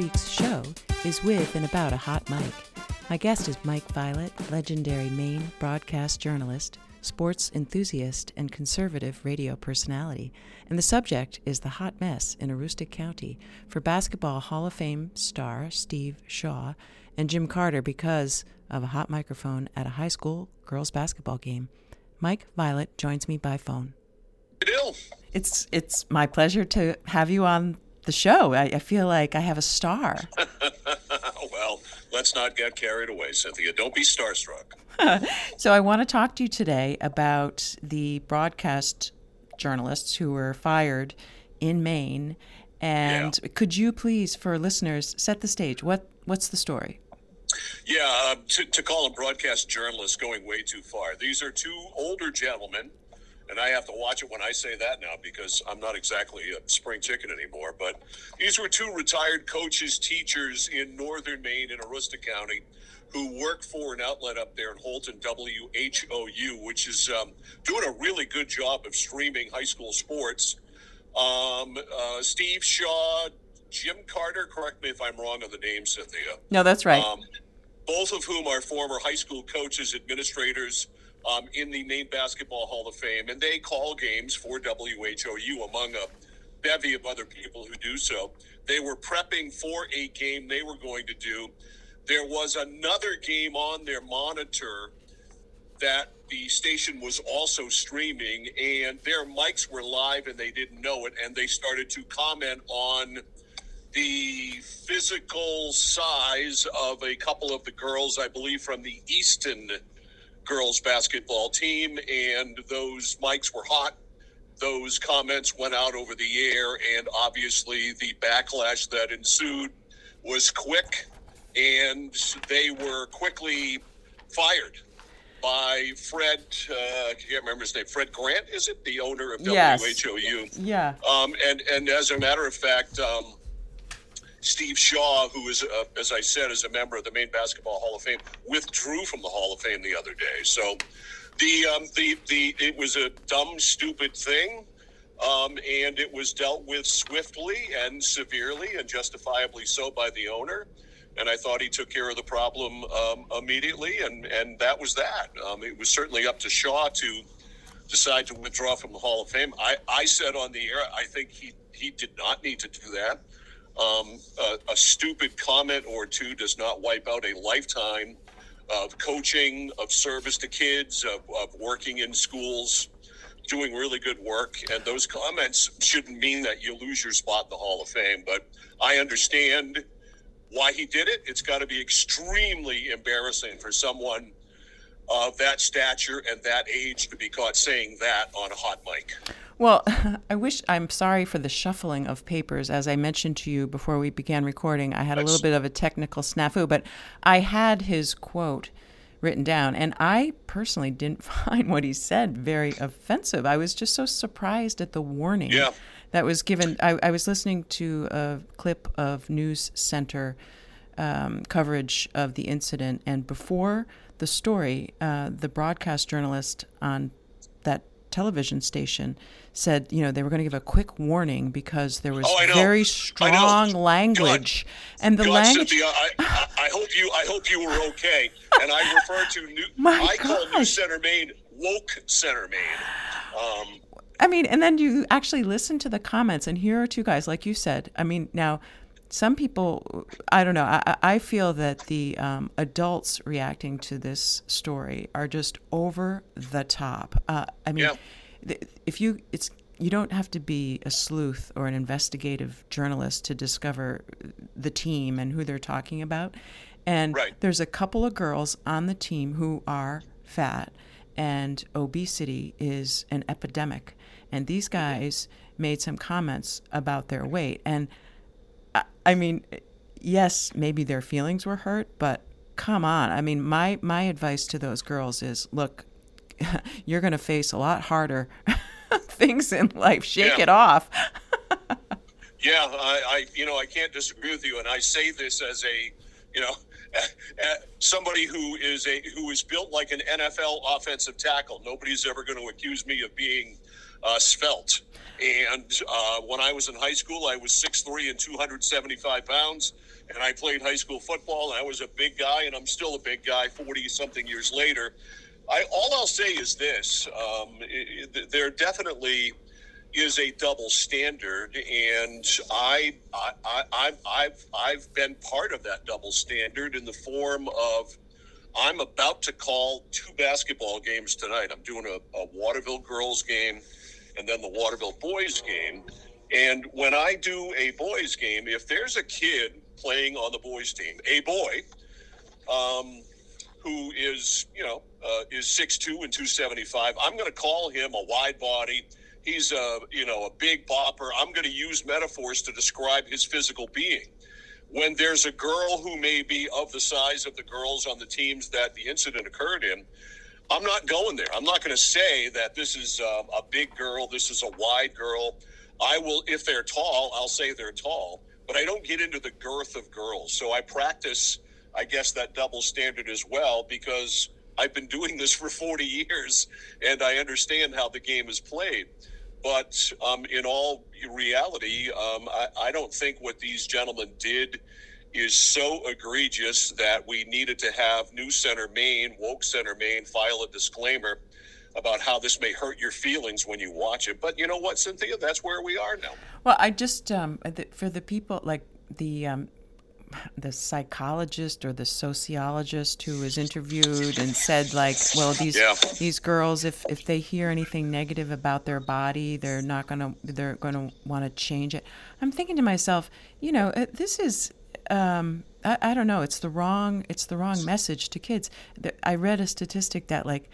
week's show is with and about a hot mic. My guest is Mike Violette, legendary Maine broadcast journalist, sports enthusiast, and conservative radio personality. And the subject is the hot mess in Aroostook County for Basketball Hall of Fame star Steve Shaw and Jim Carter because of a hot microphone at a high school girls basketball game. Mike Violette joins me by phone. Bill. It's it's my pleasure to have you on the show. I, I feel like I have a star. well, let's not get carried away, Cynthia. Don't be starstruck. so I want to talk to you today about the broadcast journalists who were fired in Maine. And yeah. could you please, for listeners, set the stage? What what's the story? Yeah, uh, to, to call them broadcast journalists going way too far. These are two older gentlemen and I have to watch it when I say that now because I'm not exactly a spring chicken anymore. But these were two retired coaches, teachers in northern Maine in Aroostook County who work for an outlet up there in Houlton, WHOU, which is um, doing a really good job of streaming high school sports. Um, uh, Steve Shaw, Jim Carter, correct me if I'm wrong on the name, Cynthia. No, that's right. Um, both of whom are former high school coaches, administrators, um, in the Maine Basketball Hall of Fame, and they call games for WHOU among a bevy of other people who do so. They were prepping for a game they were going to do. There was another game on their monitor that the station was also streaming, and their mics were live and they didn't know it, and they started to comment on the physical size of a couple of the girls, I believe, from the Easton girls basketball team, and those mics were hot. Those comments went out over the air, and obviously the backlash that ensued was quick, and they were quickly fired by Fred. Uh, I can't remember his name. Fred Grant, is it the owner of yes. WHOU? Yeah. Um, and and as a matter of fact, um, Steve Shaw, who is, uh, as I said, is a member of the Maine Basketball Hall of Fame, withdrew from the Hall of Fame the other day. So, the um, the the it was a dumb, stupid thing, um, and it was dealt with swiftly and severely and justifiably so by the owner. And I thought he took care of the problem um, immediately, and and that was that. Um, it was certainly up to Shaw to decide to withdraw from the Hall of Fame. I, I said on the air, I think he he did not need to do that. Um, a, a, stupid comment or two does not wipe out a lifetime of coaching, of service to kids, of, of working in schools, doing really good work. And those comments shouldn't mean that you lose your spot in the Hall of Fame. But I understand why he did it. It's got to be extremely embarrassing for someone of that stature and that age to be caught saying that on a hot mic. Well, I wish I'm sorry for the shuffling of papers. As I mentioned to you before we began recording, I had a little bit of a technical snafu, but I had his quote written down, and I personally didn't find what he said very offensive. I was just so surprised at the warning yeah. that was given. I, I, was listening to a clip of News Center um, coverage of the incident, and before the story, uh, the broadcast journalist on television station said, you know, they were going to give a quick warning because there was oh, very strong language, God, and the God, language. Cynthia, I, I, I, hope you, I hope you were okay. And I refer to new. My I gosh. call New Center Maine woke Center Maine. Um, I mean, and then you actually listen to the comments, and here are two guys, like you said. I mean, now some people, I don't know, I, I feel that the um, adults reacting to this story are just over the top. Uh, I mean, yeah. if you, it's, you don't have to be a sleuth or an investigative journalist to discover the team and who they're talking about. And right. there's a couple of girls on the team who are fat, and obesity is an epidemic. And these guys made some comments about their weight. And I mean, yes, maybe their feelings were hurt, but come on. I mean, my my advice to those girls is, look, you're going to face a lot harder things in life. Shake yeah. it off. yeah, I, I, you know, I can't disagree with you, and I say this as a, you know, somebody who is a who is built like an NFL offensive tackle. Nobody's ever going to accuse me of being uh, svelte. And uh, when I was in high school, I was 6'3 and 275 pounds. and I played high school football, and I was a big guy, and I'm still a big guy 40 something years later. I, all I'll say is this um, it, it, there definitely is a double standard, and I, I, I, I've, I've been part of that double standard in the form of I'm about to call two basketball games tonight. I'm doing a, a Waterville girls game and then the Waterville boys game. And when I do a boys game, if there's a kid playing on the boys team, a boy, um, who is, you know, uh, is 6'2 and 275, I'm going to call him a wide body. He's a, you know, a big bopper. I'm going to use metaphors to describe his physical being. When there's a girl who may be of the size of the girls on the teams that the incident occurred in, I'm not going there. I'm not going to say that this is um, a big girl, this is a wide girl. I will, if they're tall, I'll say they're tall, but I don't get into the girth of girls. So I practice, I guess, that double standard as well because I've been doing this for 40 years and I understand how the game is played. But um, in all reality, um, I, I don't think what these gentlemen did is so egregious that we needed to have News Center Maine, Woke Center Maine, file a disclaimer about how this may hurt your feelings when you watch it. But you know what, Cynthia? That's where we are now. Well, I just um, for the people like the um, the psychologist or the sociologist who was interviewed and said like well these yeah. these girls if if they hear anything negative about their body they're not going to they're going to want to change it i'm thinking to myself you know uh, this is um, I, I, don't know. It's the wrong. It's the wrong message to kids. I read a statistic that like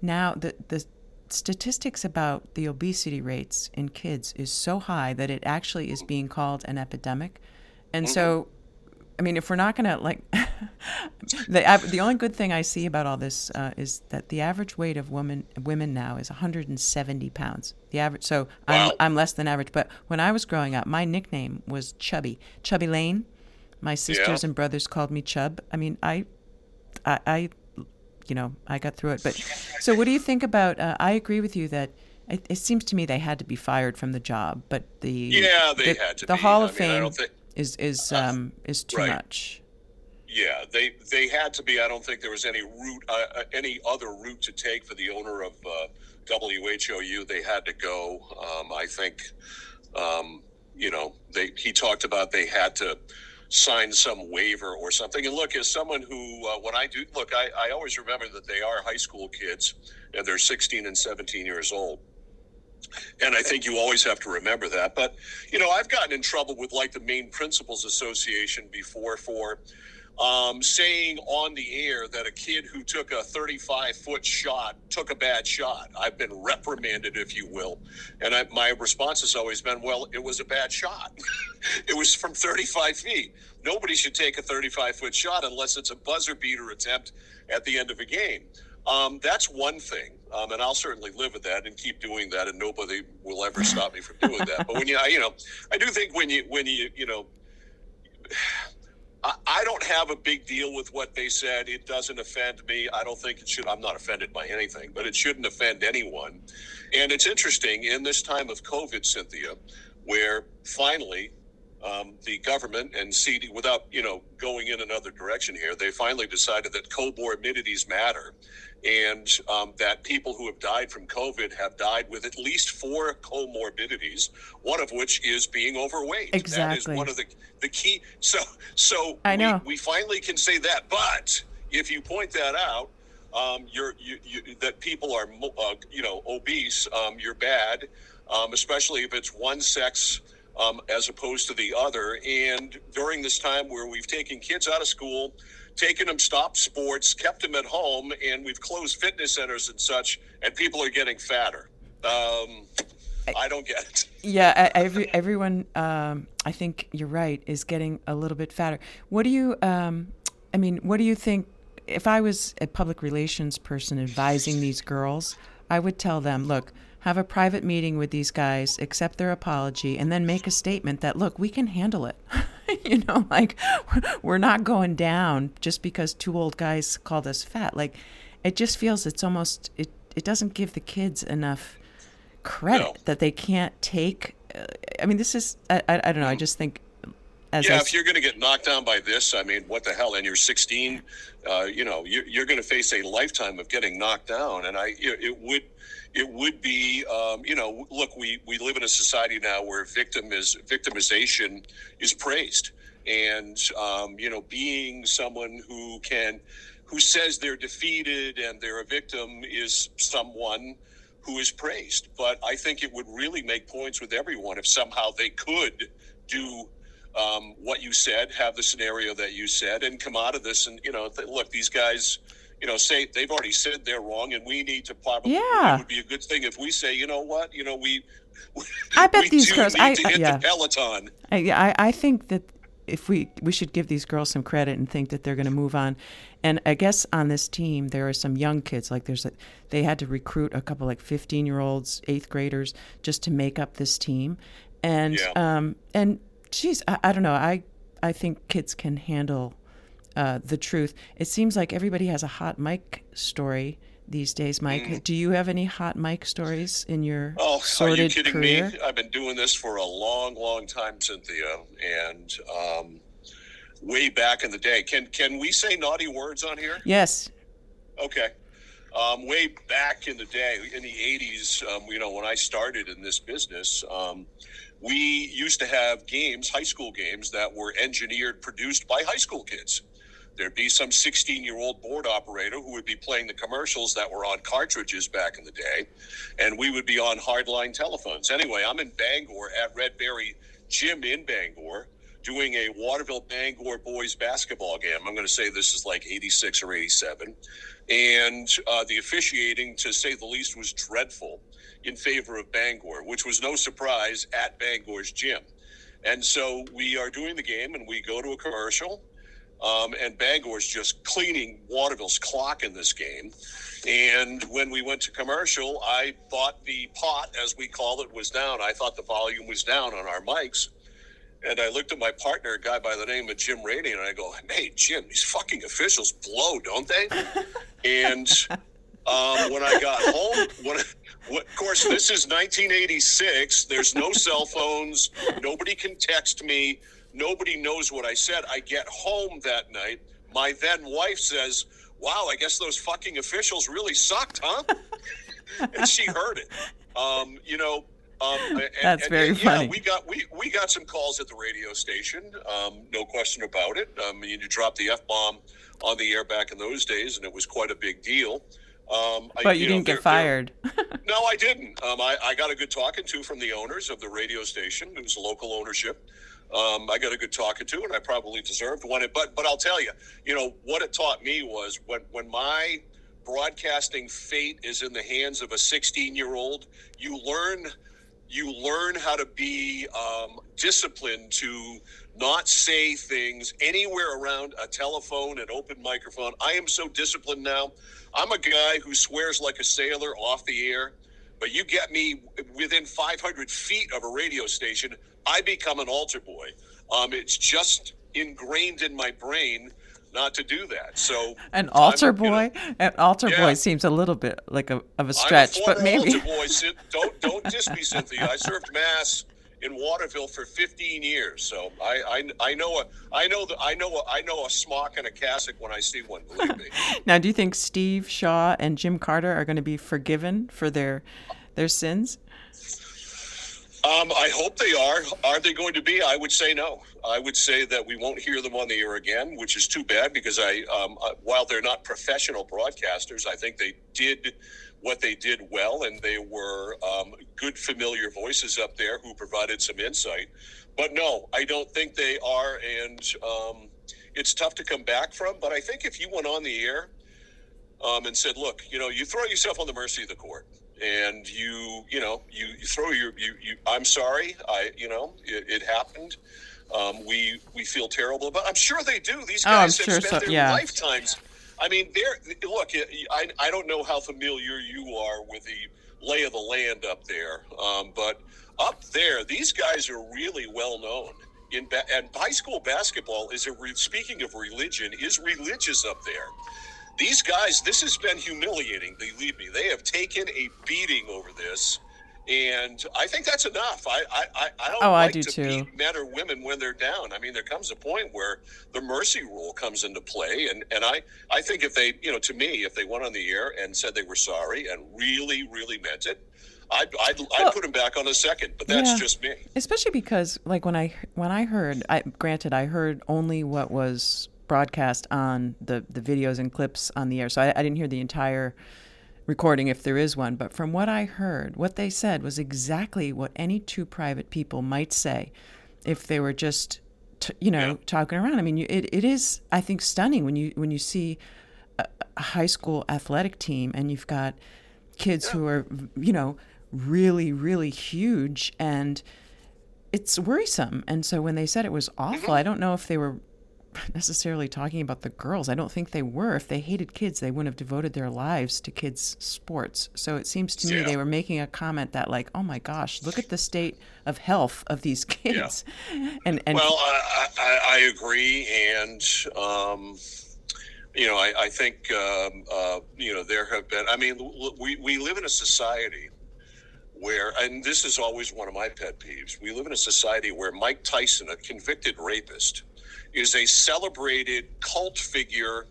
now the the statistics about the obesity rates in kids is so high that it actually is being called an epidemic, and mm-hmm. so. I mean, if we're not going to like, the the only good thing I see about all this uh, is that the average weight of women women now is 170 pounds. The average, so wow. I'm I'm less than average. But when I was growing up, my nickname was Chubby, Chubby Lane, my sisters yeah. and brothers called me Chub. I mean, I, I, I, you know, I got through it. But so, what do you think about? Uh, I agree with you that it, it, seems to me they had to be fired from the job. But the yeah, they the, had to. The be. Hall I of Fame think, is is um, is too right. much. Yeah, they they had to be. I don't think there was any route, uh, uh any other route to take for the owner of uh, WHOU. They had to go. Um, I think, um, you know, they he talked about they had to sign some waiver or something. And look, as someone who, uh, when I do, look, I, I always remember that they are high school kids and they're 16 and 17 years old. And I think you always have to remember that. But, you know, I've gotten in trouble with like the Maine Principals Association before for um, saying on the air that a kid who took a 35 foot shot took a bad shot. I've been reprimanded, if you will. And I, my response has always been, well, it was a bad shot. it was from 35 feet. Nobody should take a 35 foot shot unless it's a buzzer beater attempt at the end of a game. Um, that's one thing. Um, and I'll certainly live with that and keep doing that, and nobody will ever stop me from doing that. But when you, you know, I do think when you, when you, you know, I don't have a big deal with what they said. It doesn't offend me. I don't think it should. I'm not offended by anything, but it shouldn't offend anyone. And it's interesting in this time of COVID, Cynthia, where finally um, the government and CD, without you know going in another direction here, they finally decided that comorbidities matter, and um, that people who have died from COVID have died with at least four comorbidities, one of which is being overweight. Exactly. That is one of the the key. So so I know. We, we finally can say that, but if you point that out. Um, you're you, you, that people are uh, you know obese. Um, you're bad, um, especially if it's one sex um, as opposed to the other. And during this time where we've taken kids out of school, taken them stop sports, kept them at home, and we've closed fitness centers and such, and people are getting fatter. Um, I don't get it. Yeah, every, everyone, um, I think you're right, is getting a little bit fatter. What do you, um, I mean, what do you think? If I was a public relations person advising these girls, I would tell them, look, have a private meeting with these guys, accept their apology, and then make a statement that, look, we can handle it. you know, like we're not going down just because two old guys called us fat. Like it just feels it's almost, it, it doesn't give the kids enough credit no. that they can't take. Uh, I mean, this is, I, I, I don't know, I just think as yeah, I if you're going to get knocked down by this, I mean, what the hell? And you're 16, uh, you know, you're, you're going to face a lifetime of getting knocked down. And I, it would, it would be, um, you know, look, we we live in a society now where victim is victimization is praised, and um, you know, being someone who can, who says they're defeated and they're a victim is someone who is praised. But I think it would really make points with everyone if somehow they could do um, what you said, have the scenario that you said, and come out of this. And you know, th- look, these guys, you know, say they've already said they're wrong, and we need to probably. Yeah. It would be a good thing if we say, you know what, you know, we. I bet we these girls- I- to hit yeah. the peloton. I, I I think that if we we should give these girls some credit and think that they're going to move on, and I guess on this team there are some young kids like there's a, they had to recruit a couple like 15 year olds, eighth graders just to make up this team, and Yeah. um and geez I, I don't know I I think kids can handle uh, the truth. It seems like everybody has a hot mic story these days. Mike, do you have any hot mic stories in your Mm. Oh, are you kidding career? me? I've been doing this for a long, long time, Cynthia, and um, way back in the day. Can can we say naughty words on here? Yes. Okay. Um, way back in the day, in the 80s, um, you know, when I started in this business, um, we used to have games, high school games, that were engineered, produced by high school kids. There'd be some 16 year old board operator who would be playing the commercials that were on cartridges back in the day, and we would be on hardline telephones. Anyway, I'm in Bangor at Redberry Gym in Bangor doing a Waterville Bangor boys basketball game. I'm going to say this is like 86 or 87. And uh, the officiating, to say the least, was dreadful in favor of Bangor, which was no surprise at Bangor's gym. And so we are doing the game and we go to a commercial. Um, and Bangor's just cleaning Waterville's clock in this game. And when we went to commercial, I thought the pot, as we call it, was down. I thought the volume was down on our mics. And I looked at my partner, a guy by the name of Jim Rady, and I go, "Hey, Jim, these fucking officials blow, don't they?" and um, when I got home, when, of course, this is 1986. There's no cell phones. Nobody can text me. Nobody knows what I said. I get home that night. My then wife says, "Wow, I guess those fucking officials really sucked, huh?" and she heard it. Um, you know. Um, and- That's and- very and, funny. Yeah, we got we, we got some calls at the radio station. Um, no question about it. I mean, you dropped the f bomb on the air back in those days, and it was quite a big deal. Um, I- But you, didn't there- get fired. no, I didn't. Um, I, I got a good talking to from the owners of the radio station. It was local ownership. Um, I got a good talking to, and I probably deserved one. But but I'll tell you, you know what it taught me was when when my broadcasting fate is in the hands of a 16 year old, you learn you learn how to be um, disciplined to not say things anywhere around a telephone, an open microphone. I am so disciplined now. I'm a guy who swears like a sailor off the air, but you get me within 500 feet of a radio station, I become an altar boy. Um, it's just ingrained in my brain not to do that. So An altar I'm, you know, boy? An altar Yeah. boy seems a little bit like a, of a stretch, a but maybe. altar boy. Don't don't diss me, Cynthia. I served mass in Waterville for 15 years, so I I, I know a I know the I know a, I know a smock and a cassock when I see one. Believe me. Now, do you think Steve Shaw and Jim Carter are going to be forgiven for their their sins? Um, I hope they are. Are they going to be? I would say no. I would say that we won't hear them on the air again, which is too bad because I, um, uh, while they're not professional broadcasters, I think they did what they did well, and they were um, good, familiar voices up there who provided some insight. But no, I don't think they are, and um, it's tough to come back from. But I think if you went on the air um, and said, "Look, you know, you throw yourself on the mercy of the court." and you you know you, you throw your you, you i'm sorry i you know it, it happened um, we we feel terrible about i'm sure they do these Oh, guys have sure spent so- their yeah. lifetimes i mean they're look I, I don't know how familiar you are with the lay of the land up there um, but up there these guys are really well known. In ba- and high school basketball is a re- speaking of religion is religious up there. These guys, this has been humiliating. Believe me, they have taken a beating over this, And I think that's enough. I I, I, don't oh, like I do to too. beat men or women when they're down. I mean, there comes a point where the mercy rule comes into play, and and I I think if they you know to me if they went on the air and said they were sorry and really really meant it, I'd I'd, I'd put them back on a second. But that's yeah. just me. especially because like when i when i heard i granted i heard only what was broadcast on the the videos and clips on the air so i, I didn't hear the entire recording if there is one but from what i heard what they said was exactly what any two private people might say if they were just t- you know Yeah. talking around. I mean you, it, it is i think stunning when you when you see a, a high school athletic team and you've got kids who are you know really really huge and it's worrisome. And so when they said it was mm-hmm. awful i don't know if they were necessarily talking about the girls i don't think they were if they hated kids they wouldn't have devoted their lives to kids sports so it seems to me Yeah. they were making a comment that like oh my gosh look at the state of health of these kids and and Well, I, I, I agree, and um, you know, I, I think um, uh, you know there have been. I mean, we we live in a society where, and this is always one of my pet peeves. We live in a society where Mike Tyson, a convicted rapist, is a celebrated cult figure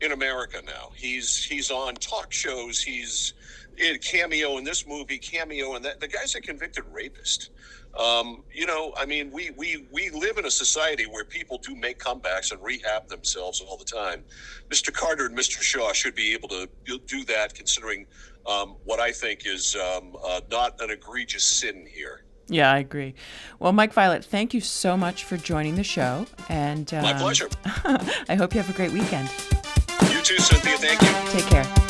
in America now. He's he's on talk shows. He's in cameo in this movie, cameo in that. The guy's a convicted rapist. Um, you know, I mean, we we we live in a society where people do make comebacks and rehab themselves all the time. Mr. Carter and Mr. Shaw should be able to do that, considering um, what I think is um, uh, not an egregious sin here. Yeah i agree well mike violette thank you so much for joining the show and um, My pleasure. i hope you have a great weekend You too, Cynthia. Thank you. take care